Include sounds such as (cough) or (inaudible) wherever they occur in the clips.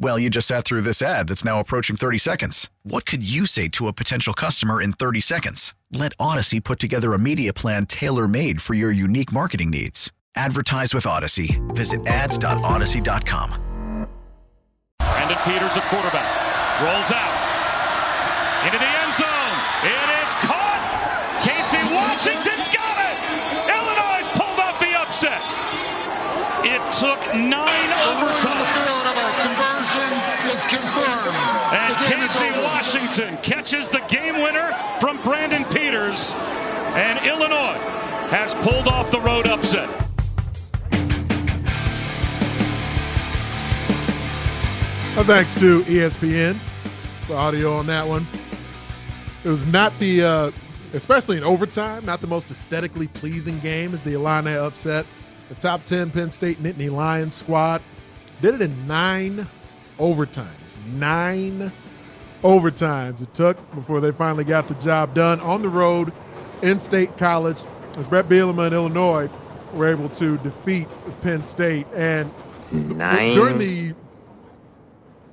Well, you just sat through this ad that's now approaching 30 seconds. What could you say to a potential customer in 30 seconds? Let Audacy put together a media plan tailor made for your unique marketing needs. Advertise with Audacy. Visit ads.audacy.com. Brandon Peters, a quarterback, rolls out into the end zone. It is caught. Casey Washington's got it. Illinois pulled off the upset. It took nine overtimes. Conversion is confirmed. And The game is Casey over. Catches the game winner from Brandon Peters. And Illinois has pulled off the road upset. Thanks to ESPN for audio on that one. It was not the, uh, especially in overtime, not the most aesthetically pleasing game as the Illini upset. The top 10 Penn State Nittany Lions squad did it in nine overtimes. Nine overtimes it took before they finally got the job done on the road in State College as Bret Bielema and Illinois were able to defeat Penn State. And Nine. during the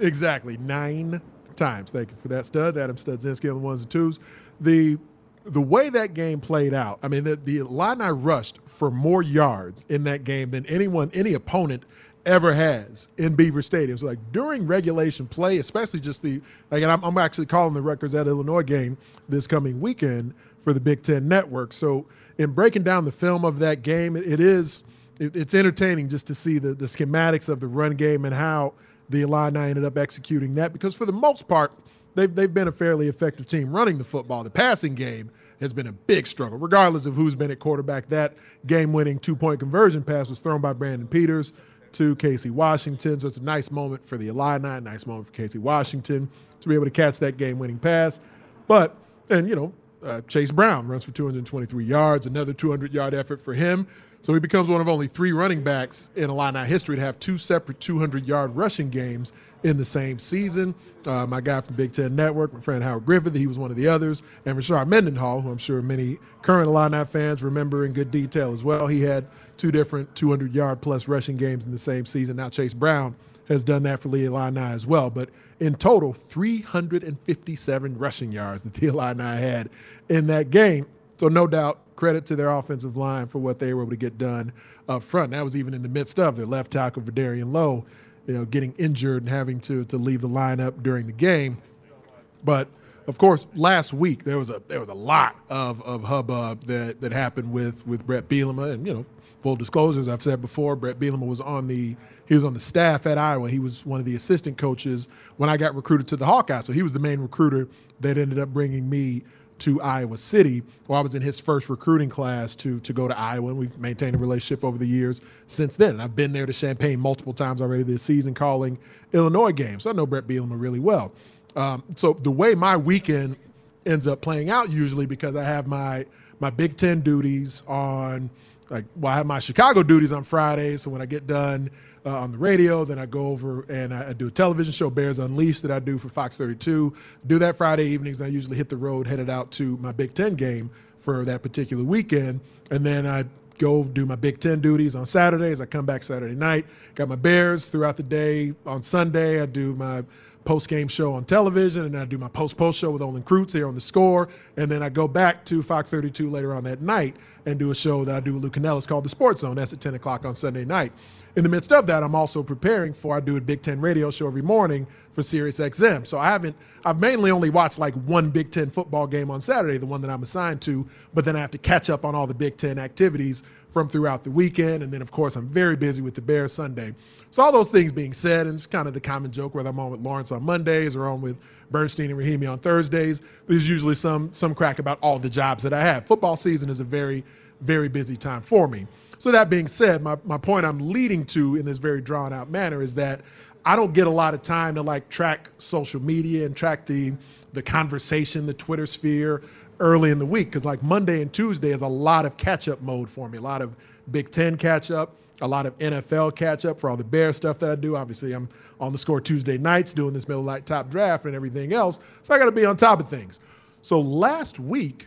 Exactly nine times. Thank you for that, Studs. Adam Studzinski on the ones and twos. The the way that game played out, I mean, the, the Illini rushed for more yards in that game than anyone, any opponent ever has in Beaver Stadium. So, like during regulation play, especially just the like, and I'm, I'm actually calling the Rutgers at Illinois game this coming weekend for the Big Ten Network. So, in breaking down the film of that game, it, it is it, it's entertaining just to see the the schematics of the run game and how the Illini ended up executing that because for the most part, they've, they've been a fairly effective team running the football. The passing game has been a big struggle, regardless of who's been at quarterback. That game winning two point conversion pass was thrown by Brandon Peters to Casey Washington. So it's a nice moment for the Illini, nice moment for Casey Washington to be able to catch that game winning pass. But, and you know, uh, Chase Brown runs for 223 yards, another 200 yard effort for him. So he becomes one of only three running backs in Illini history to have two separate 200 yard rushing games in the same season. Uh, my guy from Big Ten Network, my friend Howard Griffith, he was one of the others. And Rashard Mendenhall, who I'm sure many current Illini fans remember in good detail as well. He had two different 200 yard plus rushing games in the same season. Now Chase Brown has done that for the Illini as well. But in total, 357 rushing yards that the (laughs) Illini had in that game. So no doubt, credit to their offensive line for what they were able to get done up front. That was even in the midst of their left tackle Vederian Lowe, you know, getting injured and having to to leave the lineup during the game. But of course, last week there was a there was a lot of, of hubbub that, that happened with with Bret Bielema, and you know, full disclosures I've said before, Bret Bielema was on the he was on the staff at Iowa. He was one of the assistant coaches when I got recruited to the Hawkeyes. So he was the main recruiter that ended up bringing me to Iowa City. Well, I was in his first recruiting class to to go to Iowa, and we've maintained a relationship over the years since then. And I've been there to Champaign multiple times already this season, calling Illinois games. So I know Bret Bielema really well. Um, so the way my weekend ends up playing out usually because I have my my Big Ten duties on like well I have my Chicago duties on Fridays. So when I get done uh, on the radio, then I go over and I, I do a television show Bears Unleashed that I do for Fox 32. Do that Friday evenings. And I usually hit the road headed out to my Big Ten game for that particular weekend, and then I go do my Big Ten duties on Saturdays. I come back Saturday night. Got my Bears throughout the day. On Sunday, I do my post game show on television, and I do my post post show with Olin Kreutz here on the score. And then I go back to Fox 32 later on that night and do a show that I do with Lou Canellis called The Sports Zone. That's at 10 o'clock on Sunday night. In the midst of that, I'm also preparing for I do a Big Ten radio show every morning for Sirius XM. So I haven't I've mainly only watched like one Big Ten football game on Saturday, the one that I'm assigned to, but then I have to catch up on all the Big Ten activities from throughout the weekend. And then, of course, I'm very busy with the Bears Sunday. So, all those things being said, and it's kind of the common joke whether I'm on with Lawrence on Mondays or on with Bernstein and Rahimi on Thursdays, there's usually some, some crack about all the jobs that I have. Football season is a very, very busy time for me. So, that being said, my, my point I'm leading to in this very drawn out manner is that I don't get a lot of time to like track social media and track the the conversation, the Twitter sphere early in the week because like Monday and Tuesday is a lot of catch up mode for me. A lot of Big Ten catch up, a lot of NFL catch up for all the Bear stuff that I do. Obviously, I'm on the score Tuesday nights doing this Miller Lite Top Draft and everything else. So I got to be on top of things. So last week,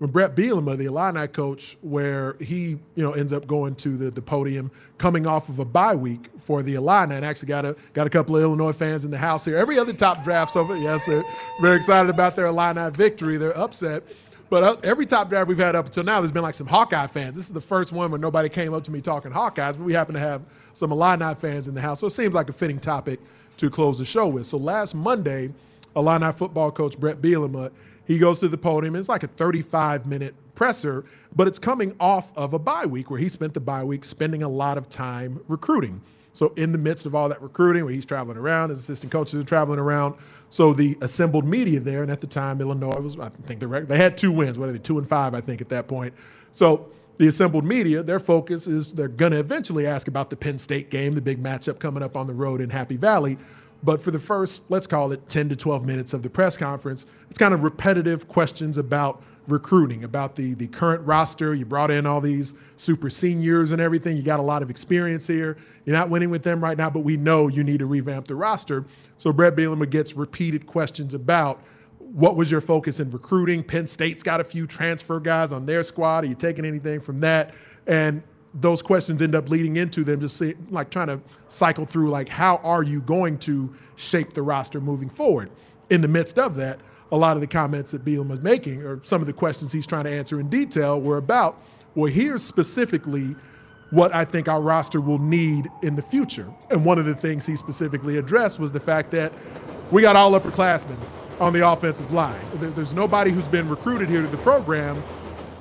when Bret Bielema, the Illini coach, where he you know ends up going to the, the podium, coming off of a bye week for the Illini, and actually got a got a couple of Illinois fans in the house here. Every other top draft so far, yes, they're very excited about their Illini victory, their upset. But uh, every top draft we've had up until now, there's been like some Hawkeye fans. This is the first one where nobody came up to me talking Hawkeyes, but we happen to have some Illini fans in the house, so it seems like a fitting topic to close the show with. So last Monday, Illini football coach Bret Bielema he goes to the podium. It's like a 35 minute presser, but it's coming off of a bye week where he spent the bye week spending a lot of time recruiting. So, in the midst of all that recruiting, where he's traveling around, his assistant coaches are traveling around. So, the assembled media there, and at the time, Illinois was, I think, they, they had two wins. What are they, two and five, I think, at that point. So, the assembled media, their focus is they're going to eventually ask about the Penn State game, the big matchup coming up on the road in Happy Valley. But for the first, let's call it 10 to 12 minutes of the press conference, it's kind of repetitive questions about recruiting, about the, the current roster. You brought in all these super seniors and everything. You got a lot of experience here. You're not winning with them right now, but we know you need to revamp the roster. So Bret Bielema gets repeated questions about what was your focus in recruiting? Penn State's got a few transfer guys on their squad. Are you taking anything from that? And those questions end up leading into them just say, like trying to cycle through like how are you going to shape the roster moving forward? In the midst of that a lot of the comments that Bielema was making or some of the questions he's trying to answer in detail were about well here's specifically what I think our roster will need in the future. And one of the things he specifically addressed was the fact that we got all upperclassmen on the offensive line. There's nobody who's been recruited here to the program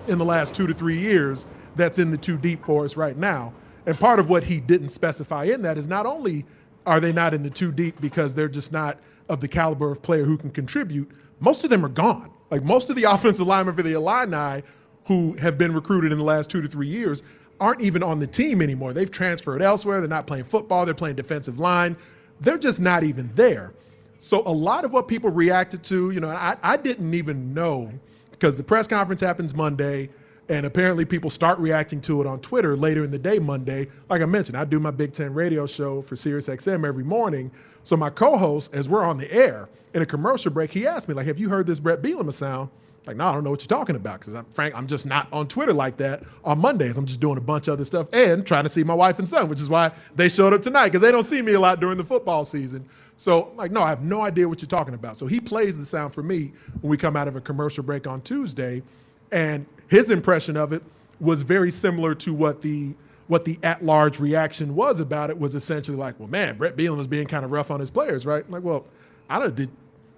in the last two to three years that's in the two deep for us right now. And part of what he didn't specify in that is not only are they not in the two deep because they're just not of the caliber of player who can contribute, most of them are gone. Like most of the (laughs) offensive linemen for the Illini who have been recruited in the last two to three years aren't even on the team anymore. They've transferred elsewhere. They're not playing football. They're playing defensive line. They're just not even there. So a lot of what people reacted to, you know, I, I didn't even know because the press conference happens Monday. And apparently, people start reacting to it on Twitter later in the day, Monday. Like I mentioned, I do my Big Ten radio show for SiriusXM every morning. So my co-host, as we're on the air in a commercial break, he asked me, like, "Have you heard this Bret Bielema sound?" Like, no, I don't know what you're talking about because I'm frank, I'm just not on Twitter like that on Mondays. I'm just doing a bunch of other stuff and trying to see my wife and son, which is why they showed up tonight because they don't see me a lot during the football season. So, like, no, I have no idea what you're talking about. So he plays the sound for me when we come out of a commercial break on Tuesday, and his impression of it was very similar to what the what the at-large reaction was about it was essentially like, well, man, Bret Bielema was being kind of rough on his players, right? I'm like, well, I don't did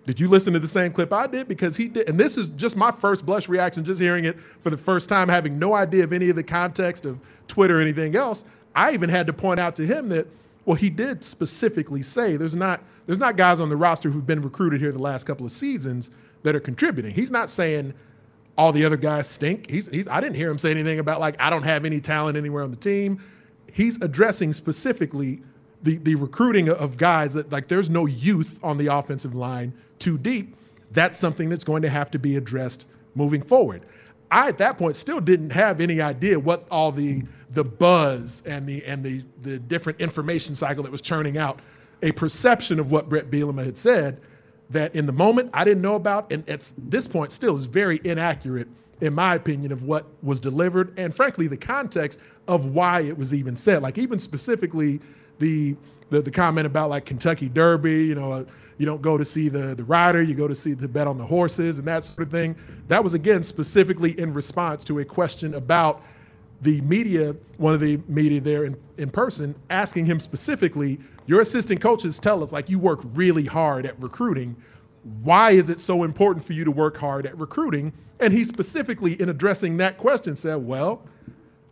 did you listen to the same clip I did? Because he did, and this is just my first blush reaction, just hearing it for the first time, having no idea of any of the context of Twitter or anything else. I even had to point out to him that, well, he did specifically say there's not there's not guys on the roster who've been recruited here the last couple of seasons that are contributing. He's not saying all the other guys stink. He's, he's I didn't hear him say anything about like I don't have any talent anywhere on the team. He's addressing specifically the the recruiting of guys that like there's no youth on the offensive line two deep. That's something that's going to have to be addressed moving forward. I at that point still didn't have any idea what all the the buzz and the and the the different information cycle that was churning out a perception of what Bret Bielema had said that in the moment I didn't know about, and at this point still is very inaccurate, in my opinion, of what was delivered, and frankly, the context of why it was even said. Like even specifically the the, the comment about like Kentucky Derby, you know, uh, you don't go to see the the rider, you go to see the bet on the horses and that sort of thing. That was again specifically in response to a question about the media, one of the media there in, in person, asking him specifically, your assistant coaches tell us like you work really hard at recruiting. Why is it so important for you to work hard at recruiting? And he specifically, in addressing that question, said, Well,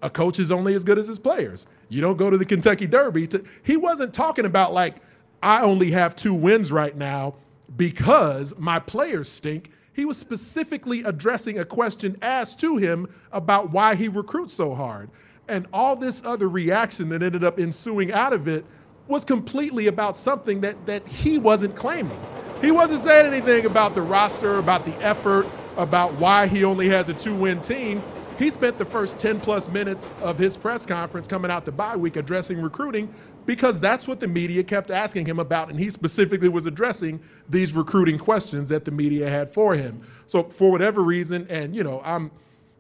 a coach is only as good as his players. You don't go to the Kentucky Derby. To, he wasn't talking about like, I only have two wins right now because my players stink. He was specifically addressing a question asked to him about why he recruits so hard. And all this other reaction that ended up ensuing out of it was completely about something that, that he wasn't claiming. He wasn't saying anything about the roster, about the effort, about why he only has a two win team. He spent the first 10 plus minutes of his press conference coming out the bye week addressing recruiting because that's what the media kept asking him about. And he specifically was addressing these recruiting questions that the media had for him. So, for whatever reason, and you know, I'm,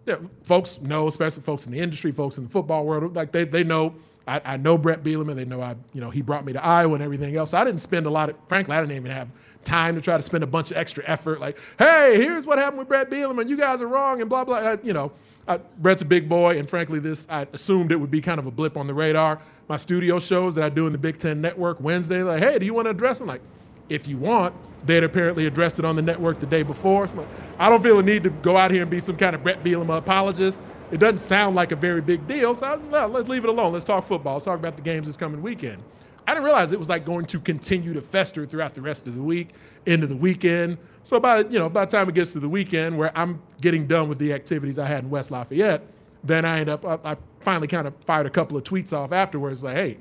yeah, folks know, especially folks in the industry, folks in the football world, like they, they know I, I, know Bret Bielema. They know I, you know, he brought me to Iowa and everything else. So I didn't spend a lot of, frankly, I didn't even have time to try to spend a bunch of extra effort. Like, hey, here's what happened with Bret Bielema. You guys are wrong and blah blah. I, you know, I, Bret's a big boy, and frankly, this I assumed it would be kind of a blip on the radar. My studio shows that I do in the Big Ten Network Wednesday, like, hey, do you want to address them? Like, if you want. They'd apparently addressed it on the network the day before. So I don't feel a need to go out here and be some kind of Bret Bielema apologist. It doesn't sound like a very big deal, so no, let's leave it alone. Let's talk football. Let's talk about the games this coming weekend. I didn't realize it was like going to continue to fester throughout the rest of the week, into the weekend. So by you know by the time it gets to the weekend, where I'm getting done with the activities I had in West Lafayette, then I end up I, I finally kind of fired a couple of tweets off afterwards, like, hey,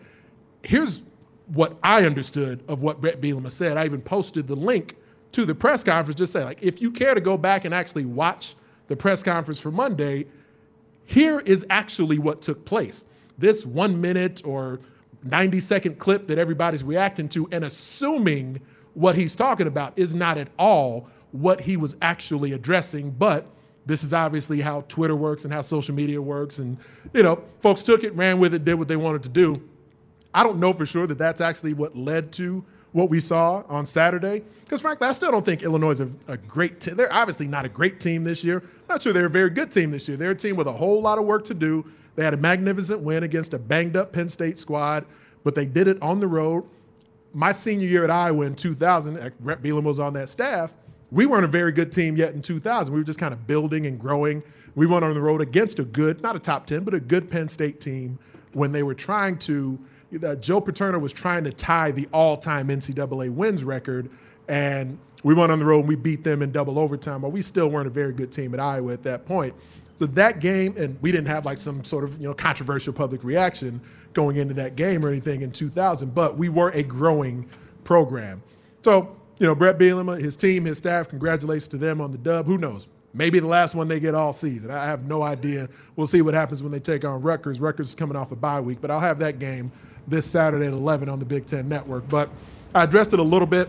here's what I understood of what Bret Bielema said. I even posted the link to the press conference, just saying, like, if you care to go back and actually watch the press conference for Monday, here is actually what took place. This one minute or 90 second clip that everybody's reacting to and assuming what he's talking about is not at all what he was actually addressing, but this is obviously how Twitter works and how social media works. And, you know, folks took it, ran with it, did what they wanted to do. I don't know for sure that that's actually what led to what we saw on Saturday. Because frankly, I still don't think Illinois is a, a great team. They're obviously not a great team this year. Not sure they're a very good team this year. They're a team with a whole lot of work to do. They had a magnificent win against a banged up Penn State squad, but they did it on the road. My senior year at Iowa in 2000, Bret uh, Bielema was on that staff. We weren't a very good team yet in 2000. We were just kind of building and growing. We went on the road against a good, not a top 10, but a good Penn State team when they were trying to – uh, Joe Paterno was trying to tie the all-time NCAA wins record, and we went on the road and we beat them in double overtime. But we still weren't a very good team at Iowa at that point. So that game, and we didn't have like some sort of you know controversial public reaction going into that game or anything in 2000. But we were a growing program. So you know, Bret Bielema, his team, his staff, congratulations to them on the dub. Who knows? Maybe the last one they get all season. I have no idea. We'll see what happens when they take on Rutgers. Rutgers is coming off a bye week, but I'll have that game this Saturday at 11 on the Big Ten Network. But I addressed it a little bit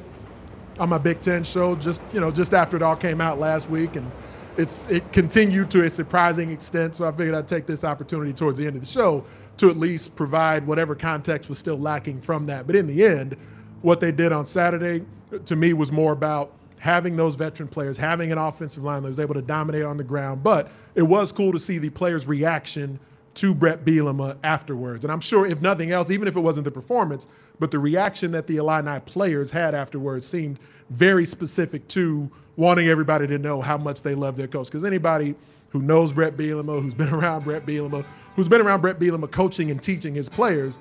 on my Big Ten show just you know just after it all came out last week, and it's it continued to a surprising extent. So I figured I'd take this opportunity towards the end of the show to at least provide whatever context was still lacking from that. But in the end, what they did on Saturday to me was more about having those veteran players, having an offensive line that was able to dominate on the ground. But it was cool to see the players' reaction to Bret Bielema afterwards. And I'm sure, if nothing else, even if it wasn't the performance, but the reaction that the Illini players had afterwards seemed very specific to wanting everybody to know how much they love their coach. Because anybody who knows Bret Bielema, who's been (laughs) around Bret Bielema, who's been around Bret Bielema coaching and teaching his players,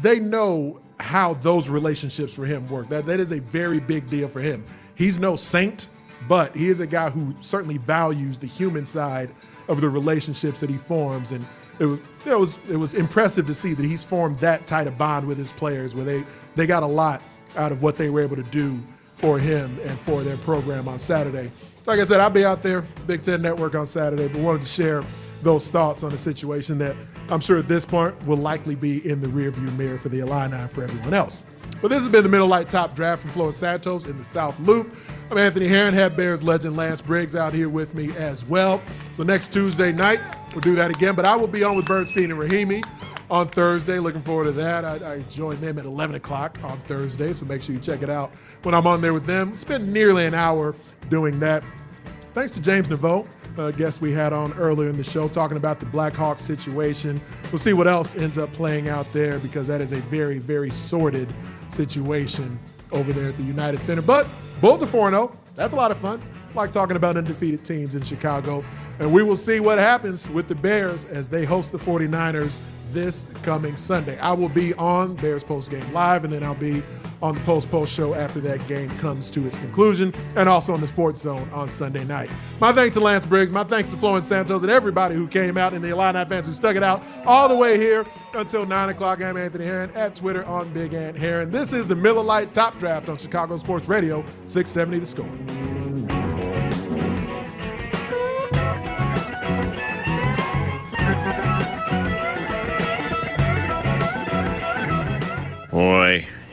they know how those relationships for him work. That that is a very big deal for him. He's no saint, but he is a guy who certainly values the human side of the relationships that he forms and it was it was it was impressive to see that he's formed that tight a bond with his players where they they got a lot out of what they were able to do for him and for their program on Saturday. Like I said, I'll be out there, Big Ten Network on Saturday, but wanted to share those thoughts on a situation that I'm sure at this point will likely be in the rearview mirror for the Illini and for everyone else. But this has been the Miller Lite Top Draft from Flo Santos in the South Loop. I'm Anthony Herron, had Bears legend Lance Briggs out here with me as well. So next Tuesday night, we'll do that again. But I will be on with Bernstein and Rahimi on Thursday. Looking forward to that. I, I join them at 11 o'clock on Thursday, so make sure you check it out when I'm on there with them. Spend nearly an hour doing that. Thanks to James Neveau, a guest we had on earlier in the show, talking about the Blackhawks situation. We'll see what else ends up playing out there because that is a very, very sordid situation over there at the United Center. But Bulls are 4 0. That's a lot of fun. I like talking about undefeated teams in Chicago. And we will see what happens with the Bears as they host the 49ers this coming Sunday. I will be on Bears Post Game Live, and then I'll be on the Post Post Show after that game comes to its conclusion, and also on the Sports Zone on Sunday night. My thanks to Lance Briggs, my thanks to Florence Santos, and everybody who came out, and the Illini fans who stuck it out all the way here until 9 o'clock. I'm Anthony Herron at Twitter on Big Ant Herron. This is the Miller Lite Top Draft on Chicago Sports Radio, 670 The Score. Boy,